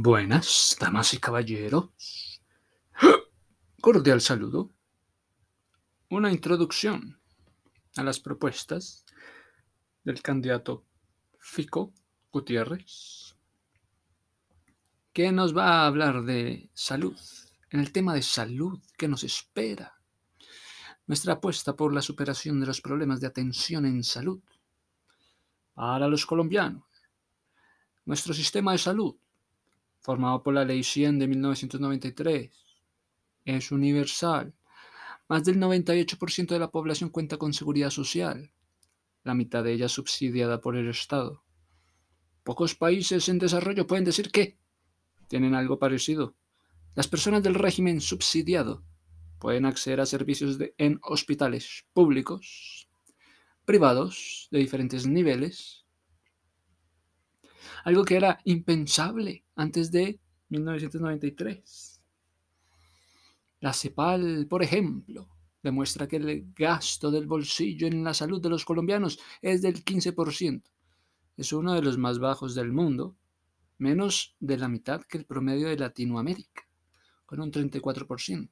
Buenas, damas y caballeros. Cordial saludo. Una introducción a las propuestas del candidato Fico Gutiérrez, que nos va a hablar de salud, en el tema de salud que nos espera. Nuestra apuesta por la superación de los problemas de atención en salud para los colombianos. Nuestro sistema de salud formado por la Ley 100 de 1993. Es universal. Más del 98% de la población cuenta con seguridad social, la mitad de ella subsidiada por el Estado. Pocos países en desarrollo pueden decir que tienen algo parecido. Las personas del régimen subsidiado pueden acceder a servicios en hospitales públicos, privados de diferentes niveles, algo que era impensable antes de 1993. La CEPAL, por ejemplo, demuestra que el gasto del bolsillo en la salud de los colombianos es del 15%. Es uno de los más bajos del mundo, menos de la mitad que el promedio de Latinoamérica, con un 34%.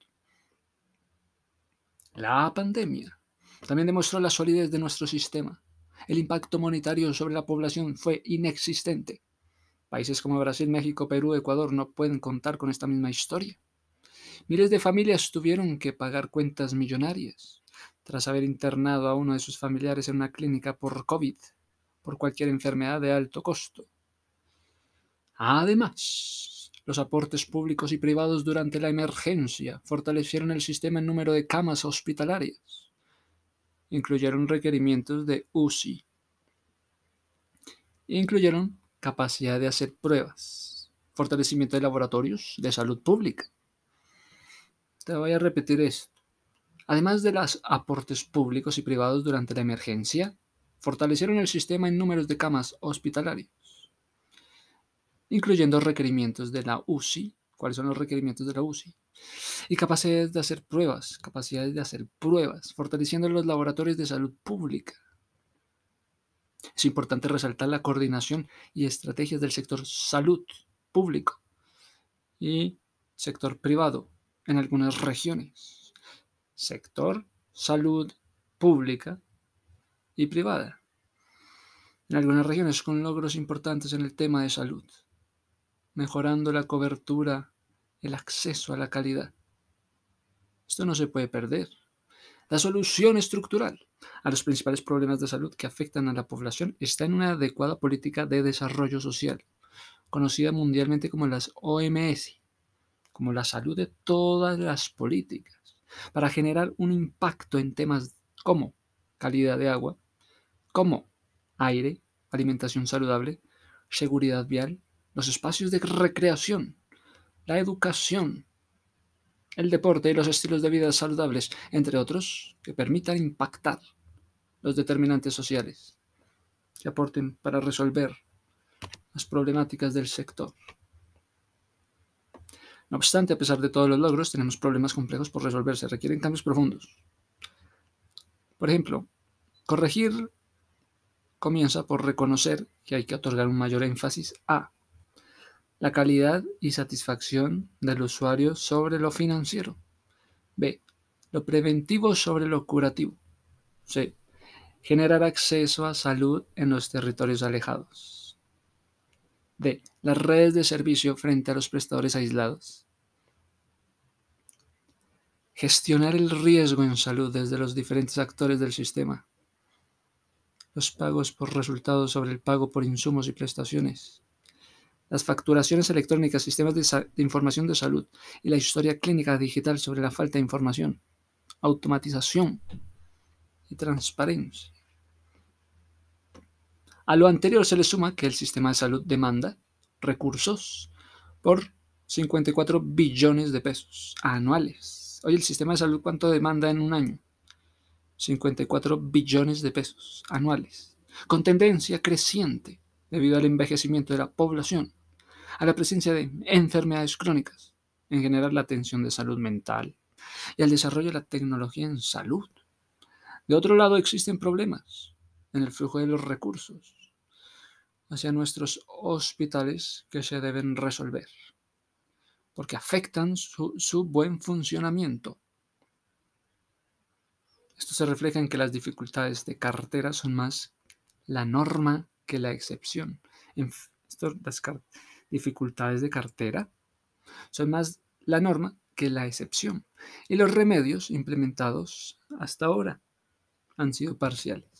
La pandemia también demostró la solidez de nuestro sistema. El impacto monetario sobre la población fue inexistente. Países como Brasil, México, Perú, Ecuador no pueden contar con esta misma historia. Miles de familias tuvieron que pagar cuentas millonarias tras haber internado a uno de sus familiares en una clínica por COVID, por cualquier enfermedad de alto costo. Además, los aportes públicos y privados durante la emergencia fortalecieron el sistema en número de camas hospitalarias. Incluyeron requerimientos de UCI. Incluyeron capacidad de hacer pruebas, fortalecimiento de laboratorios de salud pública. Te voy a repetir esto. Además de los aportes públicos y privados durante la emergencia, fortalecieron el sistema en números de camas hospitalarios, incluyendo requerimientos de la UCI. ¿Cuáles son los requerimientos de la UCI? Y capacidades de hacer pruebas, capacidades de hacer pruebas, fortaleciendo los laboratorios de salud pública, es importante resaltar la coordinación y estrategias del sector salud público y sector privado en algunas regiones. Sector salud pública y privada. En algunas regiones con logros importantes en el tema de salud, mejorando la cobertura, el acceso a la calidad. Esto no se puede perder. La solución estructural a los principales problemas de salud que afectan a la población está en una adecuada política de desarrollo social, conocida mundialmente como las OMS, como la salud de todas las políticas, para generar un impacto en temas como calidad de agua, como aire, alimentación saludable, seguridad vial, los espacios de recreación, la educación, el deporte y los estilos de vida saludables, entre otros, que permitan impactar los determinantes sociales, que aporten para resolver las problemáticas del sector. No obstante, a pesar de todos los logros, tenemos problemas complejos por resolverse, requieren cambios profundos. Por ejemplo, corregir comienza por reconocer que hay que otorgar un mayor énfasis a la calidad y satisfacción del usuario sobre lo financiero. B. Lo preventivo sobre lo curativo. C. Generar acceso a salud en los territorios alejados. D. Las redes de servicio frente a los prestadores aislados. Gestionar el riesgo en salud desde los diferentes actores del sistema. Los pagos por resultados sobre el pago por insumos y prestaciones las facturaciones electrónicas, sistemas de, información de salud y la historia clínica digital sobre la falta de información, automatización y transparencia. A lo anterior se le suma que el sistema de salud demanda recursos por 54 billones de pesos anuales. Hoy el sistema de salud cuánto demanda en un año? 54 billones de pesos anuales, con tendencia creciente debido al envejecimiento de la población a la presencia de enfermedades crónicas, en general la atención de salud mental y al desarrollo de la tecnología en salud. De otro lado, existen problemas en el flujo de los recursos. hacia nuestros hospitales que se deben resolver, porque afectan su, buen funcionamiento. Esto se refleja en que las dificultades de cartera son más la norma que la excepción. Dificultades de cartera son más la norma que la excepción. Y los remedios implementados hasta ahora han sido parciales.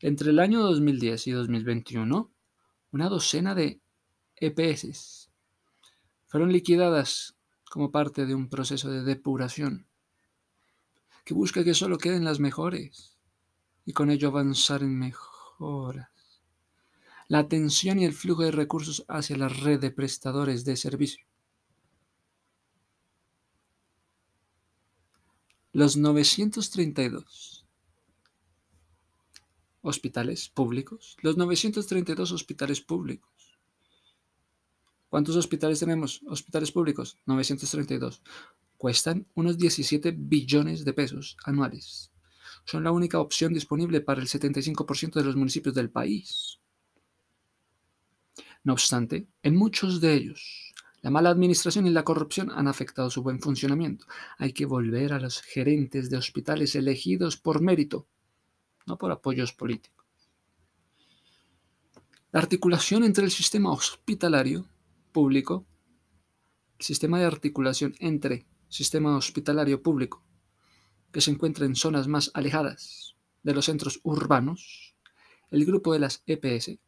Entre el año 2010 y 2021, una docena de EPS fueron liquidadas como parte de un proceso de depuración que busca que solo queden las mejores y con ello avanzar en mejoras. La atención y el flujo de recursos hacia la red de prestadores de servicio. Los 932 hospitales públicos. Los 932 hospitales públicos. ¿Cuántos hospitales tenemos? Hospitales públicos. 932 cuestan unos 17 billones de pesos anuales. Son la única opción disponible para el 75% de los municipios del país. No obstante, en muchos de ellos, la mala administración y la corrupción han afectado su buen funcionamiento. Hay que volver a los gerentes de hospitales elegidos por mérito, no por apoyos políticos. La articulación entre el sistema hospitalario público, el sistema de articulación entre sistema hospitalario público que se encuentra en zonas más alejadas de los centros urbanos, el grupo de las EPS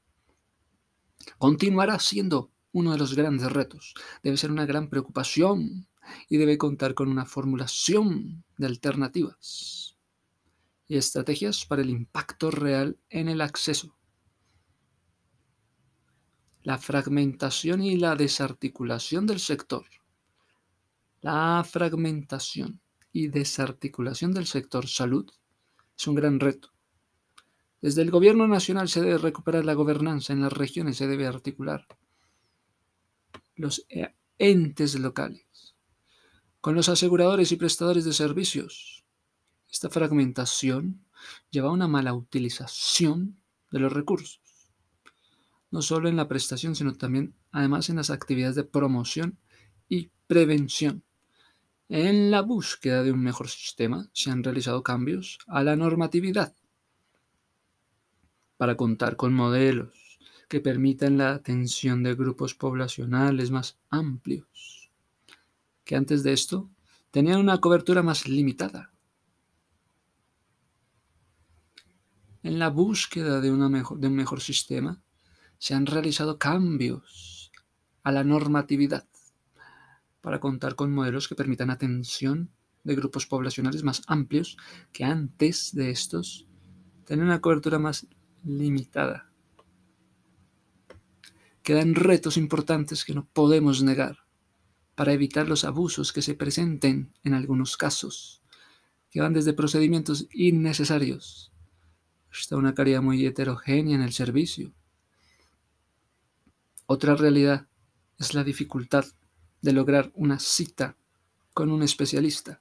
continuará siendo uno de los grandes retos. Debe ser una gran preocupación y debe contar con una formulación de alternativas y estrategias para el impacto real en el acceso. La fragmentación y la desarticulación del sector la fragmentación y desarticulación del sector salud es un gran reto. Desde el gobierno nacional se debe recuperar la gobernanza, en las regiones se debe articular los e, entes locales con los aseguradores y prestadores de servicios. Esta fragmentación lleva a una mala utilización de los recursos, no solo en la prestación, sino también además en las actividades de promoción y prevención. En la búsqueda de un mejor sistema se han realizado cambios a la normatividad para contar con modelos que permitan la atención de grupos poblacionales más amplios, que antes de esto tenían una cobertura más limitada. En la búsqueda de, de un mejor sistema se han realizado cambios a la normatividad para contar con modelos que permitan atención de grupos poblacionales más amplios que antes de estos tenían una cobertura más limitada. Quedan retos importantes que no podemos negar para evitar los abusos que se presenten en algunos casos, que van desde procedimientos innecesarios hasta una calidad muy heterogénea en el servicio. Otra realidad es la dificultad de lograr una cita con un especialista.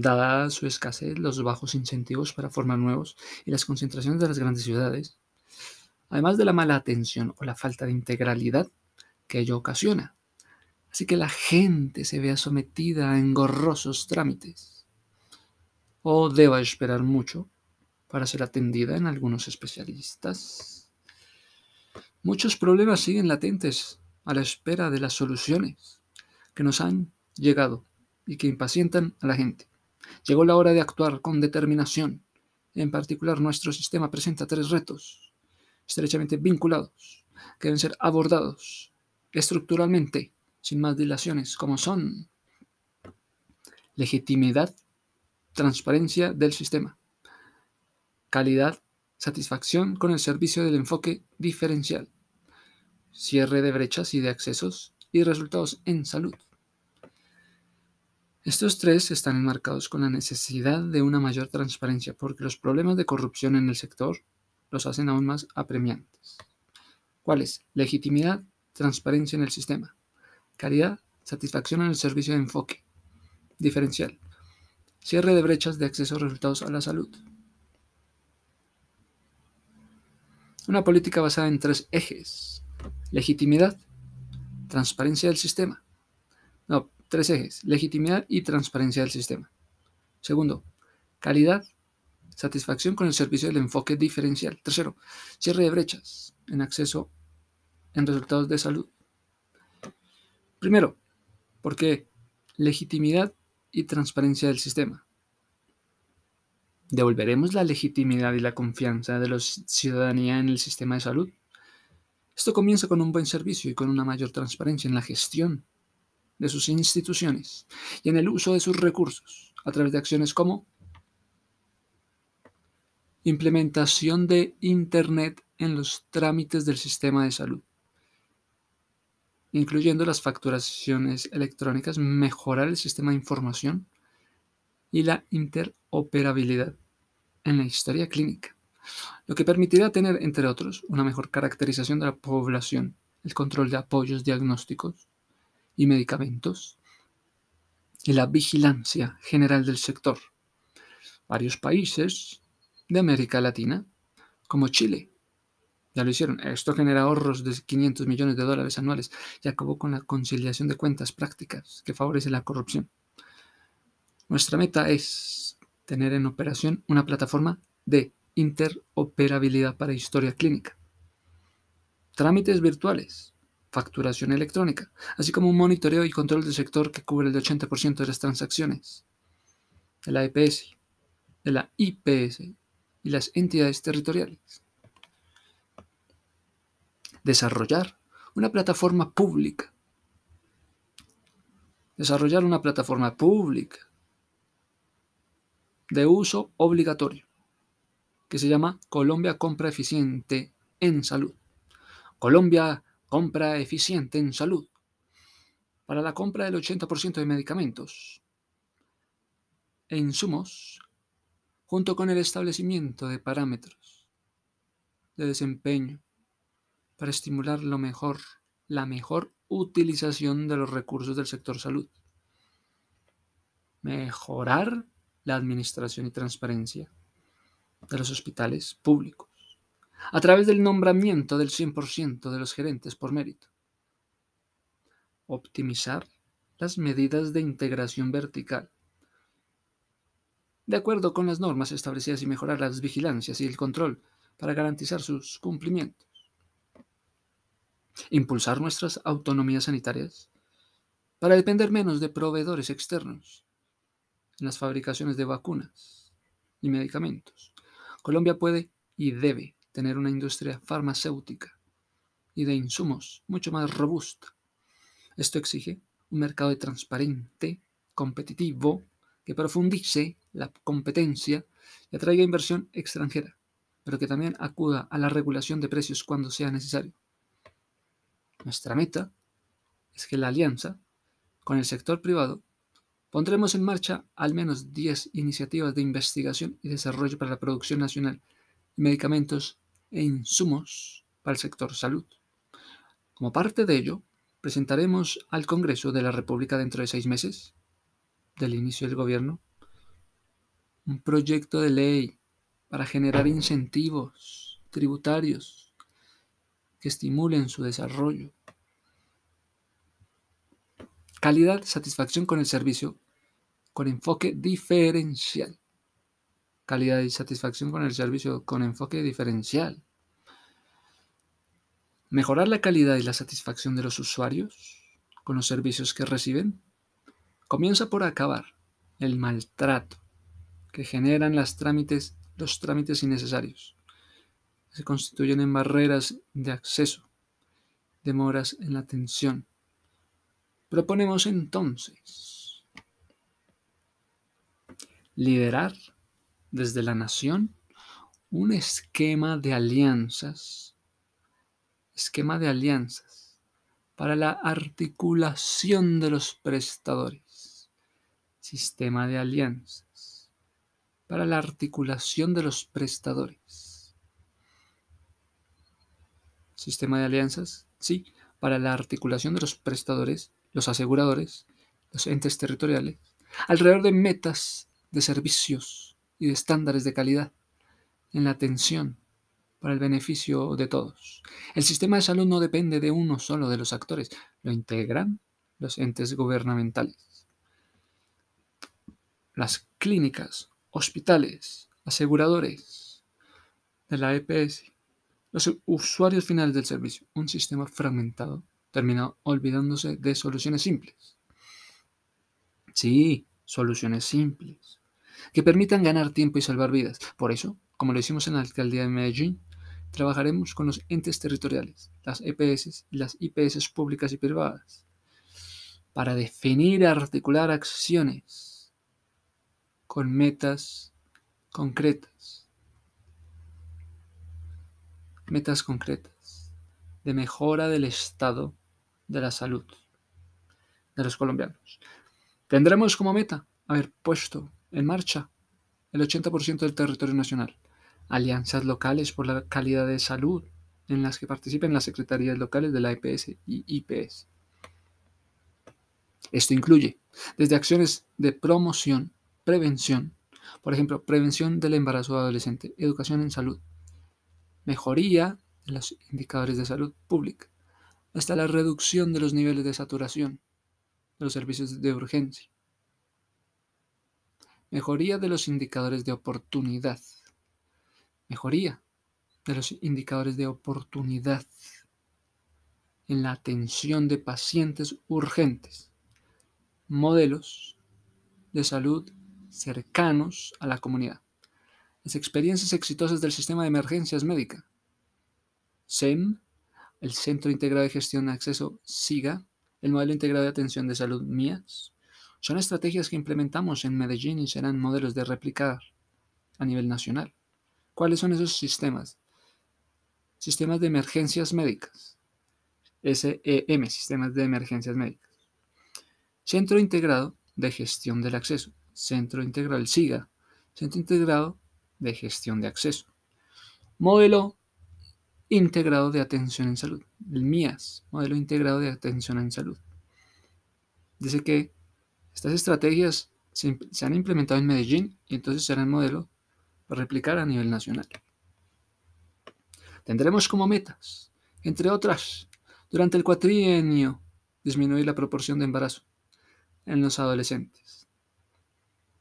Dada su escasez, los bajos incentivos para formar nuevos y las concentraciones de las grandes ciudades, además de la mala atención o la falta de integralidad que ello ocasiona. Así que la gente se vea sometida a engorrosos trámites o deba esperar mucho para ser atendida en algunos especialistas. Muchos problemas siguen latentes a la espera de las soluciones que nos han llegado y que impacientan a la gente. Llegó la hora de actuar con determinación. En particular, nuestro sistema presenta tres retos estrechamente vinculados que deben ser abordados estructuralmente, sin más dilaciones, como son legitimidad, transparencia del sistema, calidad, satisfacción con el servicio del enfoque diferencial cierre de brechas y de accesos y resultados en salud. Estos tres están enmarcados con la necesidad de una mayor transparencia porque los problemas de corrupción en el sector los hacen aún más apremiantes. ¿Cuáles? Legitimidad, transparencia en el sistema, calidad, satisfacción en el servicio de enfoque, diferencial, cierre de brechas de acceso a resultados a la salud. Una política basada en tres ejes. Legitimidad, transparencia del sistema. No, tres ejes. Legitimidad y transparencia del sistema. Segundo, calidad, satisfacción con el servicio del enfoque diferencial. Tercero, cierre de brechas en acceso en resultados de salud. Primero, ¿por qué? Legitimidad y transparencia del sistema. ¿Devolveremos la legitimidad y la confianza de la ciudadanía en el sistema de salud? Esto comienza con un buen servicio y con una mayor transparencia en la gestión de sus instituciones y en el uso de sus recursos a través de acciones como implementación de Internet en los trámites del sistema de salud, incluyendo las facturaciones electrónicas, mejorar el sistema de información y la interoperabilidad en la historia clínica, lo que permitirá tener, entre otros, una mejor caracterización de la población, el control de apoyos diagnósticos y medicamentos y la vigilancia general del sector. Varios países de América Latina, como Chile, ya lo hicieron. Esto genera ahorros de 500 millones de dólares anuales y acabó con la conciliación de cuentas prácticas que favorece la corrupción. Nuestra meta es tener en operación una plataforma de interoperabilidad para historia clínica, trámites virtuales, facturación electrónica, así como un monitoreo y control del sector que cubre el 80% de las transacciones de la EPS, de la IPS y las entidades territoriales. Desarrollar una plataforma pública. Desarrollar una plataforma pública de uso obligatorio, que se llama Colombia Compra Eficiente en Salud. Colombia Compra Eficiente en Salud. Para la compra del 80% de medicamentos e insumos, junto con el establecimiento de parámetros de desempeño para estimular lo mejor, la mejor utilización de los recursos del sector salud. Mejorar la administración y transparencia de los hospitales públicos, a través del nombramiento del 100% de los gerentes por mérito. Optimizar las medidas de integración vertical, de acuerdo con las normas establecidas y mejorar las vigilancias y el control para garantizar sus cumplimientos. Impulsar nuestras autonomías sanitarias para depender menos de proveedores externos en las fabricaciones de vacunas y medicamentos. Colombia puede y debe tener una industria farmacéutica y de insumos mucho más robusta. Esto exige un mercado transparente, competitivo, que profundice la competencia y atraiga inversión extranjera, pero que también acuda a la regulación de precios cuando sea necesario. Nuestra meta es que la alianza con el sector privado Pondremos en marcha al menos 10 iniciativas de investigación y desarrollo para la producción nacional medicamentos e insumos para el sector salud. Como parte de ello, presentaremos al Congreso de la República dentro de seis meses del inicio del gobierno un proyecto de ley para generar incentivos tributarios que estimulen su desarrollo Calidad, satisfacción con el servicio con enfoque diferencial. Calidad y satisfacción con el servicio con enfoque diferencial. Mejorar la calidad y la satisfacción de los usuarios con los servicios que reciben comienza por acabar el maltrato que generan las trámites, los trámites innecesarios. Se constituyen en barreras de acceso, demoras en la atención, Proponemos entonces liderar desde la nación un esquema de alianzas, esquema de alianzas para la articulación de los prestadores, sistema de alianzas para la articulación de los prestadores. Sistema de alianzas, sí, para la articulación de los prestadores los aseguradores, los entes territoriales, alrededor de metas de servicios y de estándares de calidad en la atención para el beneficio de todos. El sistema de salud no depende de uno solo de los actores, lo integran los entes gubernamentales. Las clínicas, hospitales, aseguradores de la EPS, los usuarios finales del servicio, un sistema fragmentado termina olvidándose de soluciones simples. Sí, soluciones simples, que permitan ganar tiempo y salvar vidas. Por eso, como lo hicimos en la alcaldía de Medellín, trabajaremos con los entes territoriales, las EPS y las IPS públicas y privadas, para definir y articular acciones con metas concretas. Metas concretas de mejora del estado de la salud de los colombianos. Tendremos como meta haber puesto en marcha. El 80% del territorio nacional, alianzas locales por la calidad de salud en las que participen las secretarías locales de la EPS y IPS. Esto incluye desde acciones de promoción, prevención, por ejemplo, prevención del embarazo adolescente, educación en salud, mejoría de los indicadores de salud pública, hasta la reducción de los niveles de saturación de los servicios de urgencia, mejoría de los indicadores de oportunidad, mejoría de los indicadores de oportunidad en la atención de pacientes urgentes, modelos de salud cercanos a la comunidad, las experiencias exitosas del sistema de emergencias médicas, SEM, el Centro Integrado de Gestión de Acceso SIGA, el modelo integrado de atención de salud MIAS, son estrategias que implementamos en Medellín y serán modelos de replicar a nivel nacional. ¿Cuáles son esos sistemas? Sistemas de emergencias médicas. SEM, sistemas de emergencias médicas. Centro Integrado de Gestión del Acceso. Centro Integrado, el SIGA. Centro Integrado de Gestión de Acceso. Modelo Integrado de Atención en Salud. El MIAS, Modelo Integrado de Atención en Salud. Dice que estas estrategias se, han implementado en Medellín y entonces serán modelo para replicar a nivel nacional. Tendremos como metas, entre otras, durante el cuatrienio, disminuir la proporción de embarazo en los adolescentes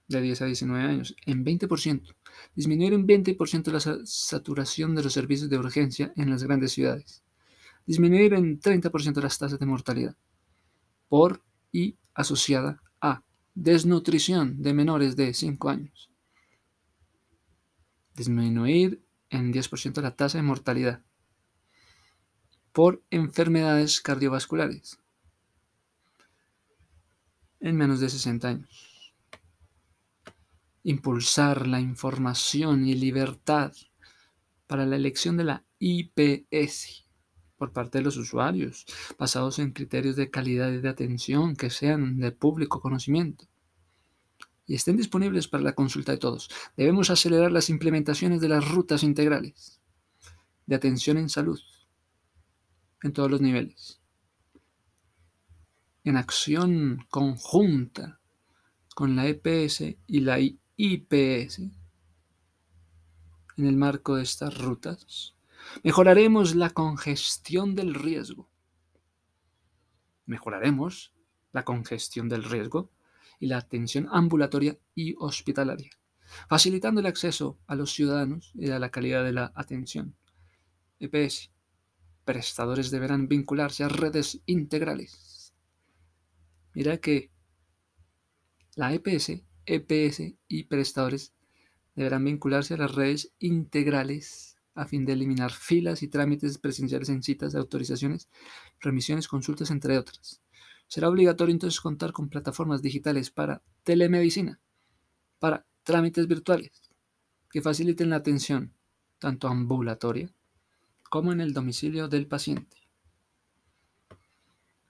de 10 a 19 años en 20%, disminuir en 20% la saturación de los servicios de urgencia en las grandes ciudades, disminuir en 30% las tasas de mortalidad por y asociada a. Desnutrición de menores de 5 años, disminuir en 10% la tasa de mortalidad por enfermedades cardiovasculares en menos de 60 años. Impulsar la información y libertad para la elección de la IPS por parte de los usuarios, basados en criterios de calidad y de atención que sean de público conocimiento y estén disponibles para la consulta de todos. Debemos acelerar las implementaciones de las rutas integrales de atención en salud en todos los niveles. En acción conjunta con la EPS y la IPS en el marco de estas rutas, mejoraremos la congestión del riesgo. Mejoraremos la congestión del riesgo y la atención ambulatoria y hospitalaria, facilitando el acceso a los ciudadanos y a la calidad de la atención. EPS. Prestadores deberán vincularse a redes integrales. Mira que la EPS, EPS y prestadores deberán vincularse a las redes integrales a fin de eliminar filas y trámites presenciales en citas de autorizaciones, remisiones, consultas, entre otras. Será obligatorio entonces contar con plataformas digitales para telemedicina, para trámites virtuales, que faciliten la atención tanto ambulatoria como en el domicilio del paciente.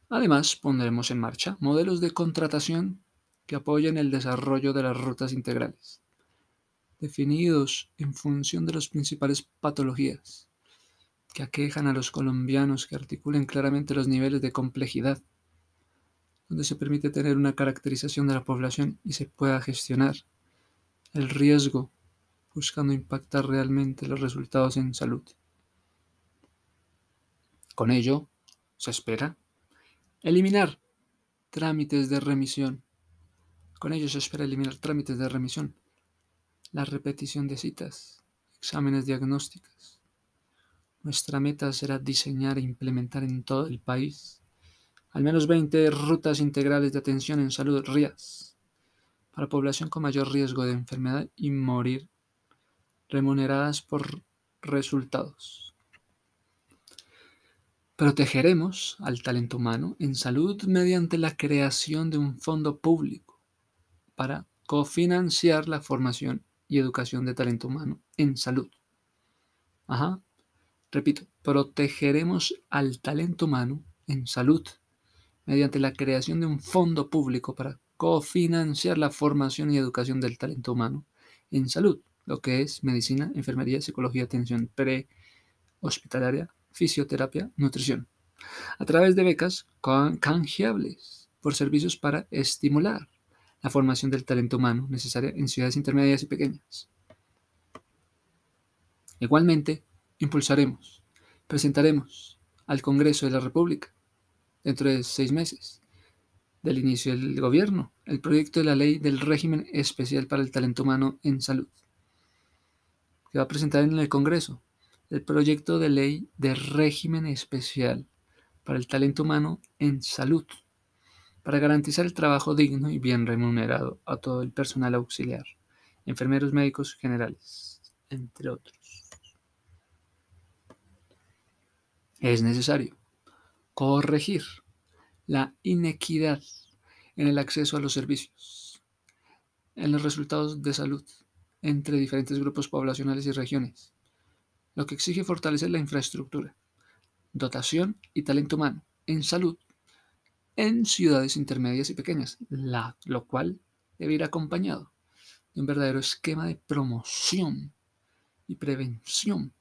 Además, pondremos en marcha modelos de contratación que apoyen el desarrollo de las rutas integrales, definidos en función de las principales patologías que aquejan a los colombianos que articulen claramente los niveles de complejidad donde se permite tener una caracterización de la población y se pueda gestionar el riesgo buscando impactar realmente los resultados en salud. Con ello, se espera eliminar trámites de remisión. Con ello se espera eliminar trámites de remisión, la repetición de citas, exámenes diagnósticos. Nuestra meta será diseñar e implementar en todo el país al menos 20 rutas integrales de atención en salud RIAS para población con mayor riesgo de enfermedad y morir, remuneradas por resultados. Protegeremos al talento humano en salud mediante la creación de un fondo público para cofinanciar la formación y educación de talento humano en salud. Ajá. Repito, protegeremos al talento humano en salud mediante la creación de un fondo público para cofinanciar la formación y educación del talento humano en salud, lo que es medicina, enfermería, psicología, atención pre-hospitalaria, fisioterapia, nutrición, a través de becas canjeables por servicios para estimular la formación del talento humano necesaria en ciudades intermedias y pequeñas. Igualmente, impulsaremos, presentaremos al Congreso de la República dentro de seis meses del inicio del gobierno, el proyecto de la ley del régimen especial para el talento humano en salud, que va a presentar en el Congreso el proyecto de ley de régimen especial para el talento humano en salud, para garantizar el trabajo digno y bien remunerado a todo el personal auxiliar, enfermeros médicos generales, entre otros. Es necesario corregir la inequidad en el acceso a los servicios, en los resultados de salud entre diferentes grupos poblacionales y regiones, lo que exige fortalecer la infraestructura, dotación y talento humano en salud en ciudades intermedias y pequeñas, lo cual debe ir acompañado de un verdadero esquema de promoción y prevención,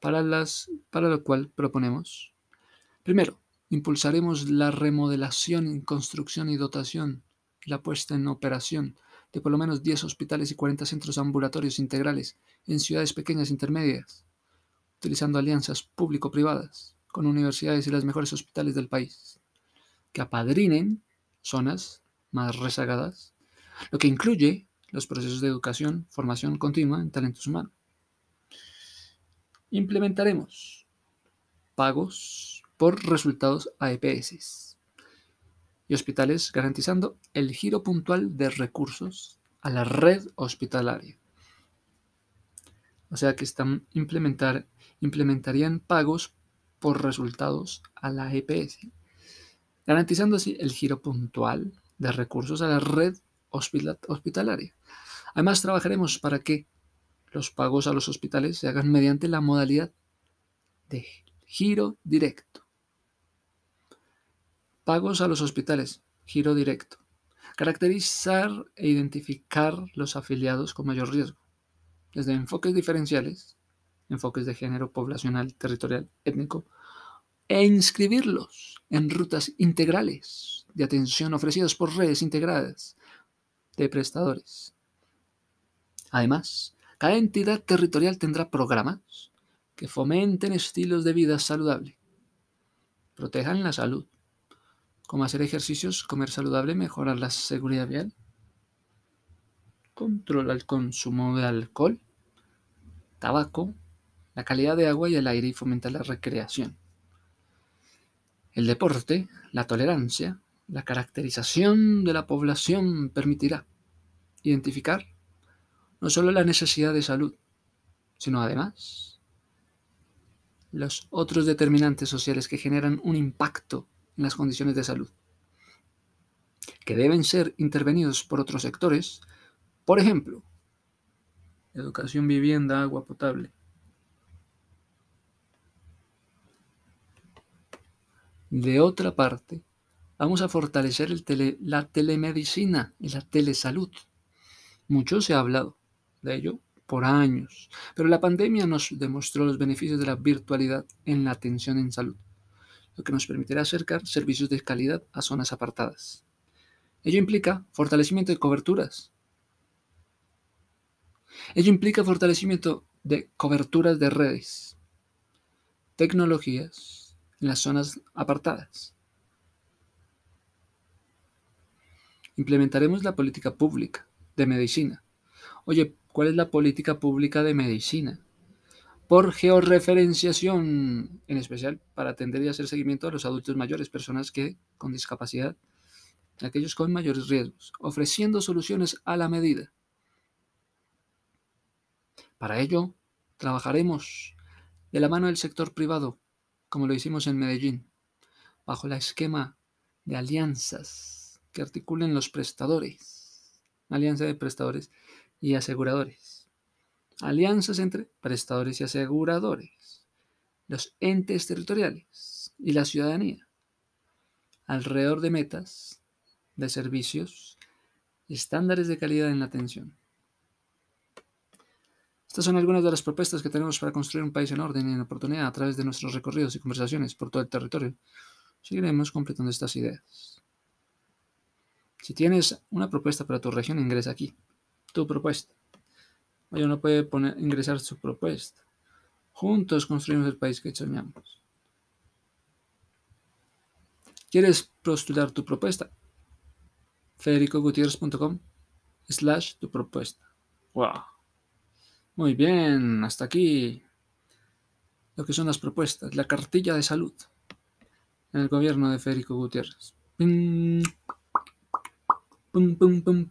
para, las, para lo cual proponemos Primero, impulsaremos la remodelación, construcción y dotación, la puesta en operación de por lo menos 10 hospitales y 40 centros ambulatorios integrales en ciudades pequeñas e intermedias, utilizando alianzas público-privadas con universidades y los mejores hospitales del país, que apadrinen zonas más rezagadas, lo que incluye los procesos de educación, formación continua en talentos humanos. Implementaremos pagos por resultados a EPS y hospitales garantizando el giro puntual de recursos a la red hospitalaria. O sea que están implementar, implementarían pagos por resultados a la EPS, garantizando así el giro puntual de recursos a la red hospitalaria. Además, trabajaremos para que los pagos a los hospitales se hagan mediante la modalidad de giro directo. Pagos a los hospitales. Giro directo. Caracterizar e identificar los afiliados con mayor riesgo. Desde enfoques diferenciales, enfoques de género, poblacional, territorial, étnico, e inscribirlos en rutas integrales de atención ofrecidas por redes integradas de prestadores. Además, cada entidad territorial tendrá programas que fomenten estilos de vida saludable, protejan la salud, como hacer ejercicios, comer saludable, mejorar la seguridad vial, controlar el consumo de alcohol, tabaco, la calidad de agua y el aire y fomentar la recreación. El deporte, la tolerancia, la caracterización de la población permitirá identificar no solo la necesidad de salud, sino además los otros determinantes sociales que generan un impacto en las condiciones de salud, que deben ser intervenidos por otros sectores, por ejemplo, educación, vivienda, agua potable. De otra parte, vamos a fortalecer la telemedicina y la telesalud. Mucho se ha hablado de ello por años, pero la pandemia nos demostró los beneficios de la virtualidad en la atención en salud lo que nos permitirá acercar servicios de calidad a zonas apartadas. Ello implica fortalecimiento de coberturas. Ello implica fortalecimiento de coberturas de redes, tecnologías en las zonas apartadas. Implementaremos la política pública de medicina. Oye, ¿cuál es la política pública de medicina? Por georreferenciación, en especial para atender y hacer seguimiento a los adultos mayores, personas que con discapacidad, aquellos con mayores riesgos, ofreciendo soluciones a la medida. Para ello, trabajaremos de la mano del sector privado, como lo hicimos en Medellín, bajo el esquema de alianzas que articulen los prestadores, alianza de prestadores y aseguradores, alianzas entre prestadores y aseguradores, los entes territoriales y la ciudadanía, alrededor de metas, de servicios, estándares de calidad en la atención. Estas son algunas de las propuestas que tenemos para construir un país en orden y en oportunidad a través de nuestros recorridos y conversaciones por todo el territorio. Seguiremos completando estas ideas. Si tienes una propuesta para tu región, ingresa aquí. Tu propuesta. Oye, uno puede ingresar su propuesta. Juntos construimos el país que soñamos. ¿Quieres postular tu propuesta? federicogutierrez.com slash tu propuesta. Wow. Muy bien, hasta aquí lo que son las propuestas, la cartilla de salud en el gobierno de Federico Gutiérrez. Pum, pum, pum.